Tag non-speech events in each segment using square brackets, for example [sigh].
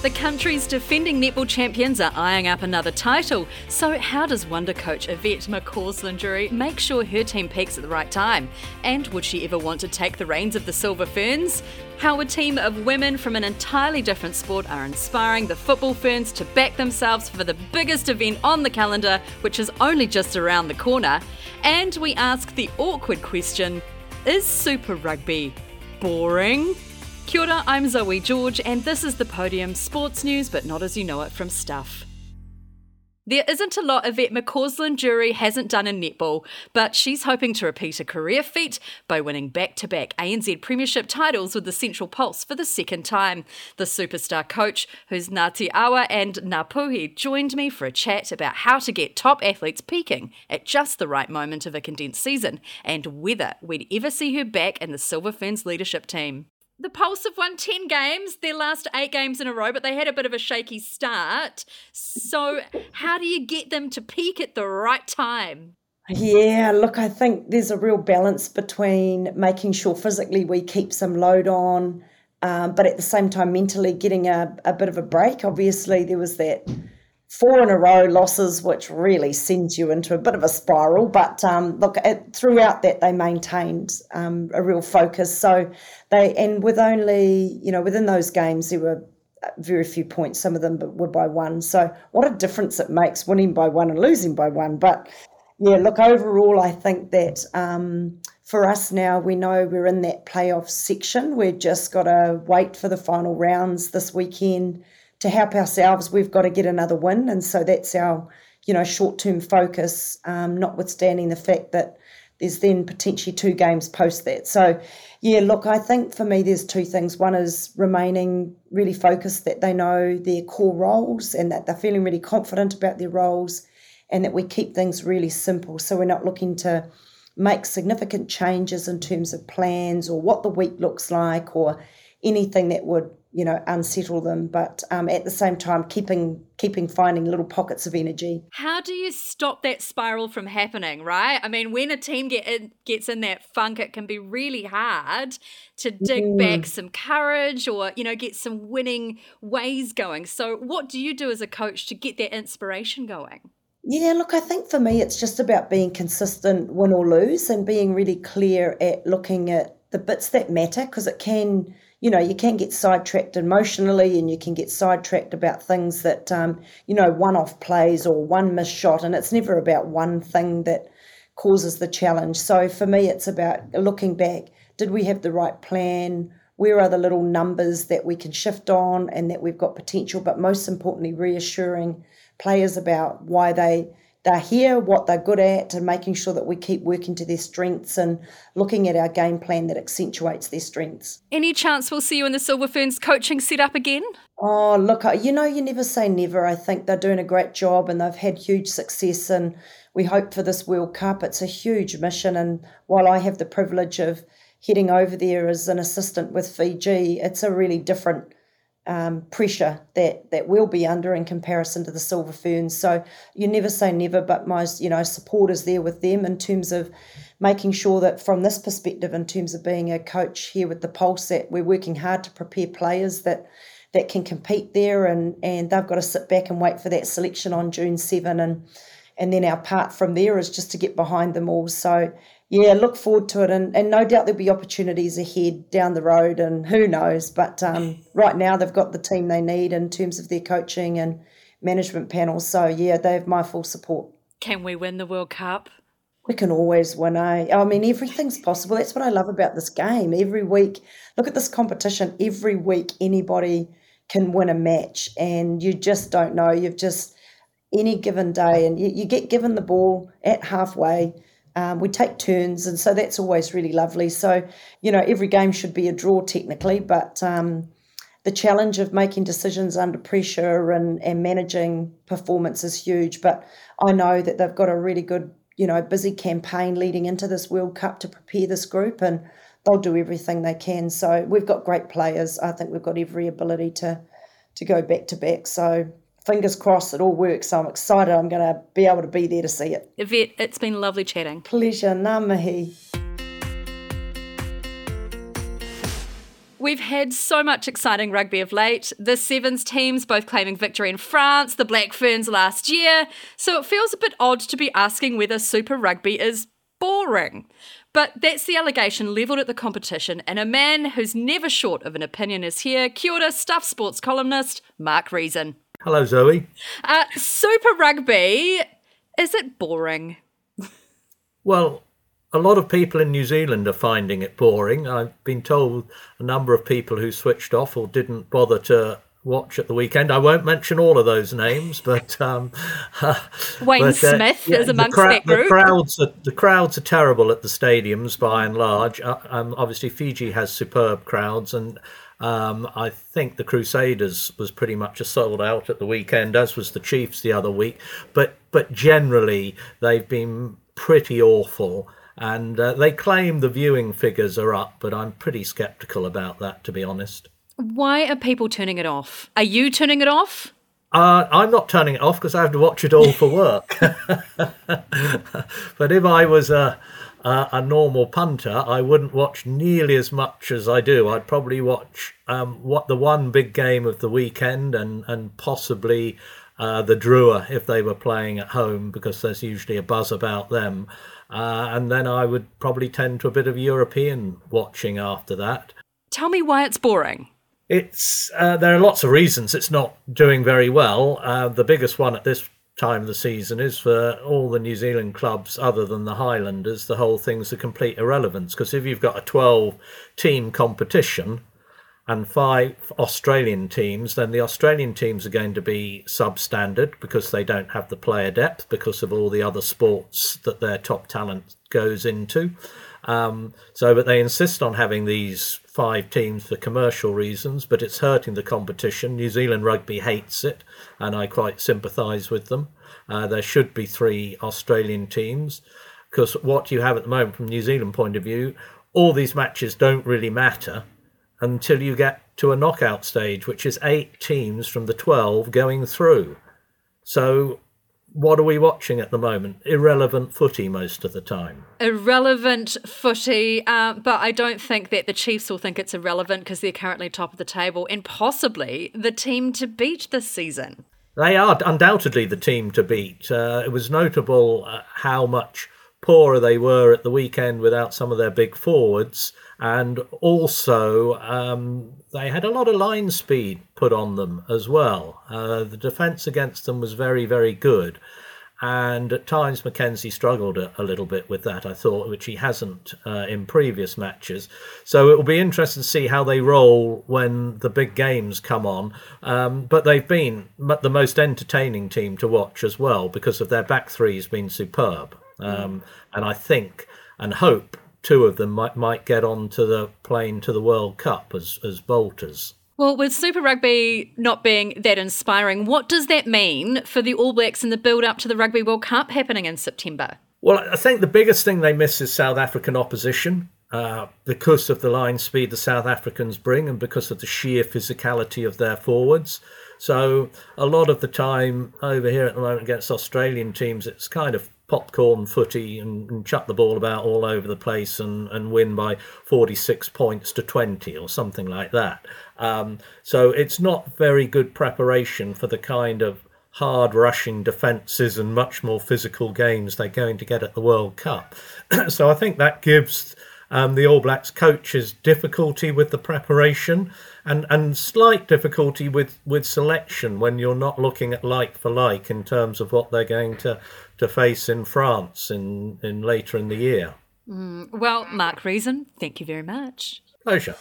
The country's defending netball champions are eyeing up another title. So, how does Wonder coach Yvette McCausland make sure her team peaks at the right time? And would she ever want to take the reins of the Silver Ferns? How a team of women from an entirely different sport are inspiring the Football Ferns to back themselves for the biggest event on the calendar, which is only just around the corner. And we ask the awkward question Is Super Rugby boring? Kia ora, I'm Zoe George, and this is the Podium Sports News, but not as you know it from Stuff. There isn't a lot Yvette McCausland-Durie hasn't done in netball, but she's hoping to repeat a career feat by winning back-to-back ANZ Premiership titles with the Central Pulse for the second time. The superstar coach, who's Ngāti Awa and Ngāpuhi, joined me for a chat about how to get top athletes peaking at just the right moment of a condensed season and whether we'd ever see her back in the Silver Ferns leadership team the Pulse have won 10 games, their last eight games in a row, but they had a bit of a shaky start. So, how do you get them to peak at the right time? Yeah, look, I think there's a real balance between making sure physically we keep some load on, um, but at the same time, mentally getting a, a bit of a break. Obviously, there was that four in a row losses, which really sends you into a bit of a spiral. But um, look, it, throughout that, they maintained um, a real focus. So they, and with only, you know, within those games, there were very few points. Some of them were by one. So what a difference it makes winning by one and losing by one. But yeah, look, overall, I think that. Um, for us now, we know we're in that playoff section. We've just got to wait for the final rounds this weekend to help ourselves, we've got to get another win, and so that's our you know short term focus. Um, notwithstanding the fact that there's then potentially two games post that. So yeah, look, I think for me there's two things. One is remaining really focused that they know their core roles and that they're feeling really confident about their roles, and that we keep things really simple. So we're not looking to make significant changes in terms of plans or what the week looks like or anything that would you know unsettle them but um, at the same time keeping keeping finding little pockets of energy. How do you stop that spiral from happening right? I mean when a team get in, gets in that funk it can be really hard to dig mm. back some courage or you know get some winning ways going. So what do you do as a coach to get that inspiration going? Yeah, look, I think for me it's just about being consistent, win or lose, and being really clear at looking at the bits that matter because it can you know, you can get sidetracked emotionally and you can get sidetracked about things that, um, you know, one off plays or one missed shot. And it's never about one thing that causes the challenge. So for me, it's about looking back did we have the right plan? Where are the little numbers that we can shift on and that we've got potential? But most importantly, reassuring players about why they they're here, what they're good at, and making sure that we keep working to their strengths and looking at our game plan that accentuates their strengths. Any chance we'll see you in the Silver Ferns coaching setup again? Oh, look, you know, you never say never. I think they're doing a great job and they've had huge success. And we hope for this World Cup. It's a huge mission. And while I have the privilege of heading over there as an assistant with Fiji, it's a really different um, pressure that that we'll be under in comparison to the silver ferns. So you never say never, but my you know support is there with them in terms of making sure that from this perspective, in terms of being a coach here with the Pulse, that we're working hard to prepare players that that can compete there, and and they've got to sit back and wait for that selection on June seven, and and then our part from there is just to get behind them all. So yeah, look forward to it, and, and no doubt there'll be opportunities ahead down the road, and who knows. But um, right now, they've got the team they need in terms of their coaching and management panel. So yeah, they have my full support. Can we win the World Cup? We can always win. Eh? I mean, everything's possible. That's what I love about this game. Every week, look at this competition. Every week, anybody can win a match, and you just don't know. You've just any given day, and you, you get given the ball at halfway um, we take turns, and so that's always really lovely. So, you know, every game should be a draw technically, but um, the challenge of making decisions under pressure and, and managing performance is huge. But I know that they've got a really good, you know, busy campaign leading into this World Cup to prepare this group and they'll do everything they can. So we've got great players. I think we've got every ability to to go back to back. So fingers crossed it all works. So I'm excited I'm going to be able to be there to see it. Yvette, it's been lovely chatting. Pleasure. Ngā mihi. We've had so much exciting rugby of late. The Sevens teams both claiming victory in France, the Black Ferns last year. So it feels a bit odd to be asking whether Super Rugby is boring. But that's the allegation levelled at the competition, and a man who's never short of an opinion is here. Kia ora, Stuff Sports columnist Mark Reason. Hello, Zoe. Uh, Super Rugby, is it boring? Well, a lot of people in New Zealand are finding it boring. I've been told a number of people who switched off or didn't bother to watch at the weekend. I won't mention all of those names, but um, [laughs] Wayne but, uh, Smith yeah, is amongst cra- that group. The crowds, are, the crowds are terrible at the stadiums by and large. Uh, um, obviously, Fiji has superb crowds, and um, I think the Crusaders was pretty much a sold out at the weekend, as was the Chiefs the other week. But but generally, they've been pretty awful. And uh, they claim the viewing figures are up, but I'm pretty sceptical about that, to be honest. Why are people turning it off? Are you turning it off? Uh, I'm not turning it off because I have to watch it all for work. [laughs] but if I was a, a, a, normal punter, I wouldn't watch nearly as much as I do. I'd probably watch um, what the one big game of the weekend and and possibly uh, the Drua if they were playing at home because there's usually a buzz about them. Uh, and then I would probably tend to a bit of European watching after that. Tell me why it's boring. It's uh, there are lots of reasons it's not doing very well. Uh, the biggest one at this time of the season is for all the New Zealand clubs other than the Highlanders. The whole thing's a complete irrelevance because if you've got a 12 team competition, and five Australian teams, then the Australian teams are going to be substandard because they don't have the player depth because of all the other sports that their top talent goes into. Um, so, but they insist on having these five teams for commercial reasons, but it's hurting the competition. New Zealand rugby hates it, and I quite sympathise with them. Uh, there should be three Australian teams because what you have at the moment, from New Zealand point of view, all these matches don't really matter until you get to a knockout stage, which is eight teams from the 12 going through. So, what are we watching at the moment? Irrelevant footy most of the time. Irrelevant footy, uh, but I don't think that the Chiefs will think it's irrelevant because they're currently top of the table and possibly the team to beat this season. They are undoubtedly the team to beat. Uh, it was notable uh, how much poorer they were at the weekend without some of their big forwards and also um, they had a lot of line speed put on them as well. Uh, the defence against them was very, very good. And at times, McKenzie struggled a, a, little bit with that, I thought, which he hasn't uh, in previous matches. So it will be interesting to see how they roll when the big games come on. Um, but they've been the most entertaining team to watch as well because of their back three has been superb. Um, and I think and hope two of them might might get onto the plane to the World Cup as as bolters. Well, with Super Rugby not being that inspiring, what does that mean for the All Blacks in the build up to the Rugby World Cup happening in September? Well, I think the biggest thing they miss is South African opposition. Uh, because of the line speed the South Africans bring and because of the sheer physicality of their forwards. So, a lot of the time over here at the moment against Australian teams, it's kind of popcorn footy and, and, chuck the ball about all over the place and, and win by 46 points to 20 or something like that. Um, so it's not very good preparation for the kind of hard rushing defences and much more physical games they're going to get at the World Cup. [clears throat] so I think that gives um, the All Blacks coach's difficulty with the preparation and, and slight difficulty with, with selection when you're not looking at like for like in terms of what they're going to to face in France in, in later in the year. Mm, well, Mark Reason, thank you very much. Pleasure.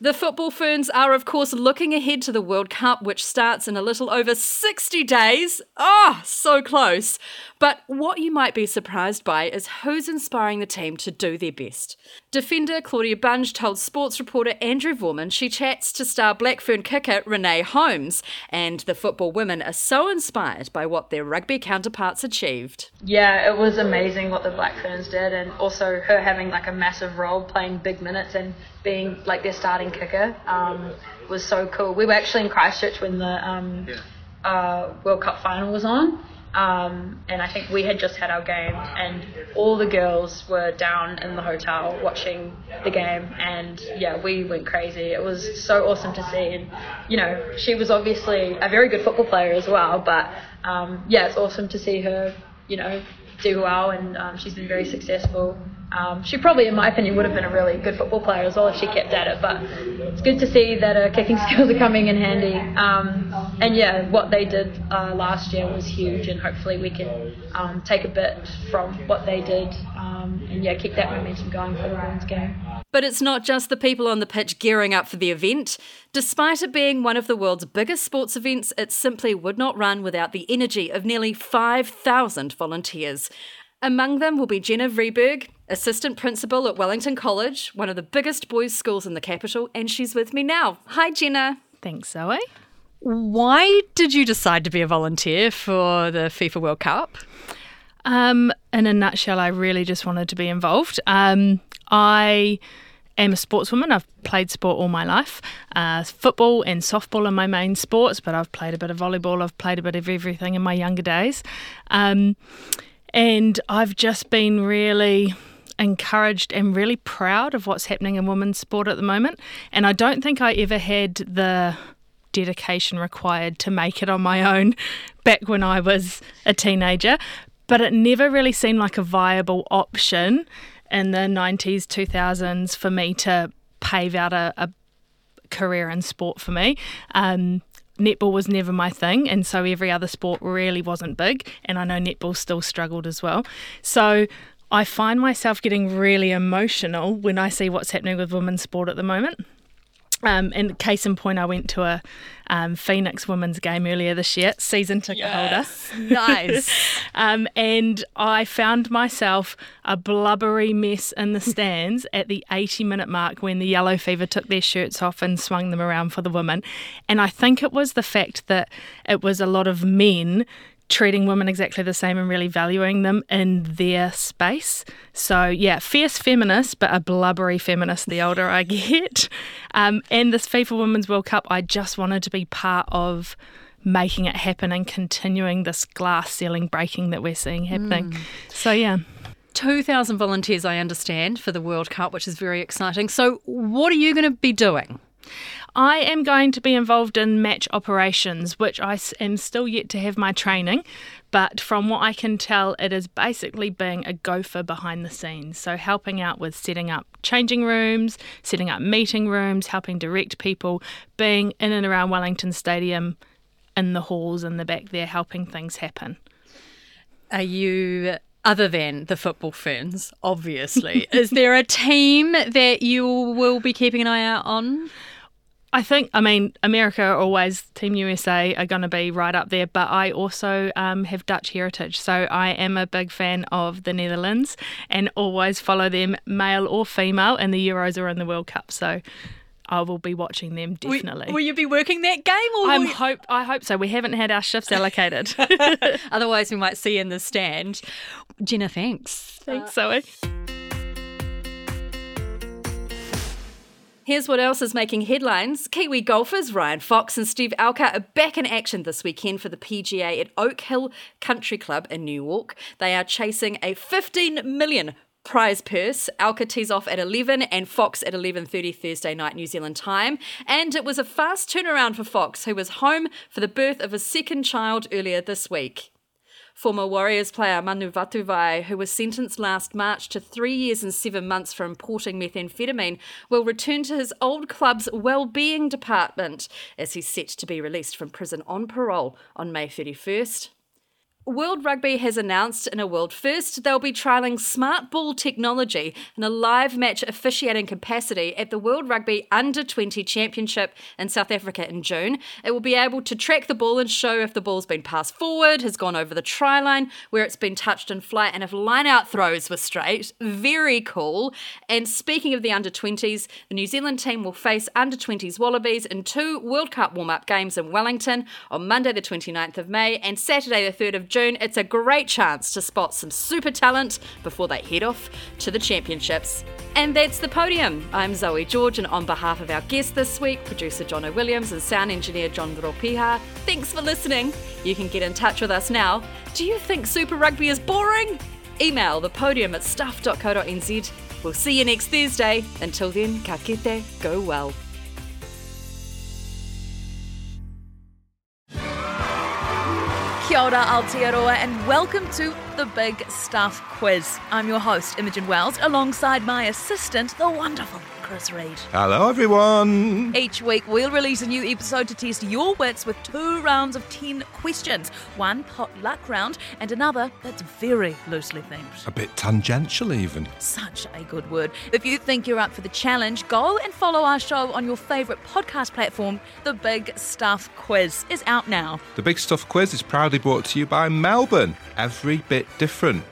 The football ferns are, of course, looking ahead to the World Cup, which starts in a little over 60 days. Ah, oh, so close. But what you might be surprised by is who's inspiring the team to do their best. Defender Claudia Bunge told sports reporter Andrew Voerman she chats to star Black Fern kicker Renee Holmes, and the football women are so inspired by what their rugby counterparts achieved. Yeah, it was amazing what the Black Ferns did, and also her having like a massive role playing big minutes and being like their starting kicker um, was so cool. We were actually in Christchurch when the um, uh, World Cup final was on. Um, and I think we had just had our game, and all the girls were down in the hotel watching the game, and yeah, we went crazy. It was so awesome to see, and you know, she was obviously a very good football player as well, but um, yeah, it's awesome to see her, you know, do well, and um, she's been very successful. Um, she probably, in my opinion, would have been a really good football player as well if she kept at it. But it's good to see that her kicking [laughs] skills are coming in handy. Um, and yeah, what they did uh, last year was huge, and hopefully we can um, take a bit from what they did, um, and yeah, keep that momentum going for the women's game. But it's not just the people on the pitch gearing up for the event. Despite it being one of the world's biggest sports events, it simply would not run without the energy of nearly 5,000 volunteers. Among them will be Jenna Vreeberg, assistant principal at Wellington College, one of the biggest boys' schools in the capital, and she's with me now. Hi, Jenna. Thanks, Zoe. Why did you decide to be a volunteer for the FIFA World Cup? Um, in a nutshell, I really just wanted to be involved. Um, I am a sportswoman. I've played sport all my life. Uh, football and softball are my main sports, but I've played a bit of volleyball. I've played a bit of everything in my younger days. Um, and I've just been really encouraged and really proud of what's happening in women's sport at the moment. And I don't think I ever had the dedication required to make it on my own [laughs] back when I was a teenager. But it never really seemed like a viable option in the 90s, 2000s for me to pave out a, a career in sport for me. Um, netball was never my thing, and so every other sport really wasn't big. And I know netball still struggled as well. So I find myself getting really emotional when I see what's happening with women's sport at the moment. Um, and case in point, I went to a um, Phoenix women's game earlier this year, season ticket yes. holder. Nice. [laughs] um, and I found myself a blubbery mess in the stands at the 80 minute mark when the Yellow Fever took their shirts off and swung them around for the women. And I think it was the fact that it was a lot of men treating women exactly the same and really valuing them in their space. So, yeah, fierce feminist, but a blubbery feminist the older I [laughs] get. Um, and this FIFA Women's World Cup, I just wanted to be part of making it happen and continuing this glass ceiling breaking that we're seeing happening. Mm. So, yeah. 2,000 volunteers, I understand, for the World Cup, which is very exciting. So, what are you going to be doing? I am going to be involved in match operations, which I am still yet to have my training. But from what I can tell, it is basically being a gopher behind the scenes. So, helping out with setting up changing rooms, setting up meeting rooms, helping direct people, being in and around Wellington Stadium in the halls in the back there, helping things happen. Are you other than the football fans, obviously. Is there a team that you will be keeping an eye out on? I think, I mean, America always, Team USA are going to be right up there, but I also um, have Dutch heritage. So I am a big fan of the Netherlands and always follow them, male or female, in the Euros or in the World Cup. So I will be watching them definitely. Will, will you be working that game? Or I hope I hope so. We haven't had our shifts allocated. [laughs] [laughs] Otherwise, we might see you in the stand. Jenna, thanks. Thanks, Zoe. Here's what else is making headlines. Kiwi golfers Ryan Fox and Steve Alker are back in action this weekend for the PGA at Oak Hill Country Club in New York. They are chasing a 15 million prize purse. Alker tees off at 11 and Fox at 11:30 Thursday night New Zealand time. And it was a fast turnaround for Fox, who was home for the birth of a second child earlier this week. Former Warriors player Manu Vatuvei, who was sentenced last March to three years and seven months for importing methamphetamine, will return to his old club's well-being department as he's set to be released from prison on parole on May 31st. World Rugby has announced in a world first they'll be trialling smart ball technology in a live match officiating capacity at the World Rugby Under 20 Championship in South Africa in June. It will be able to track the ball and show if the ball's been passed forward, has gone over the try line, where it's been touched in flight, and if line out throws were straight. Very cool. And speaking of the Under 20s, the New Zealand team will face Under 20s Wallabies in two World Cup warm up games in Wellington on Monday, the 29th of May, and Saturday, the 3rd of June. June, it's a great chance to spot some super talent before they head off to the championships. And that's the podium. I'm Zoe George, and on behalf of our guest this week, producer John O'Williams and sound engineer John Ropiha, thanks for listening. You can get in touch with us now. Do you think Super Rugby is boring? Email the podium at stuff.co.nz. We'll see you next Thursday. Until then, ka kite, go well. Kia ora Aotearoa and welcome to the Big Stuff Quiz. I'm your host, Imogen Wells, alongside my assistant, the wonderful Chris Reed. Hello, everyone. Each week, we'll release a new episode to test your wits with two rounds of 10 questions one pot luck round and another that's very loosely themed. A bit tangential, even. Such a good word. If you think you're up for the challenge, go and follow our show on your favourite podcast platform. The Big Stuff Quiz is out now. The Big Stuff Quiz is proudly brought to you by Melbourne. Every bit different.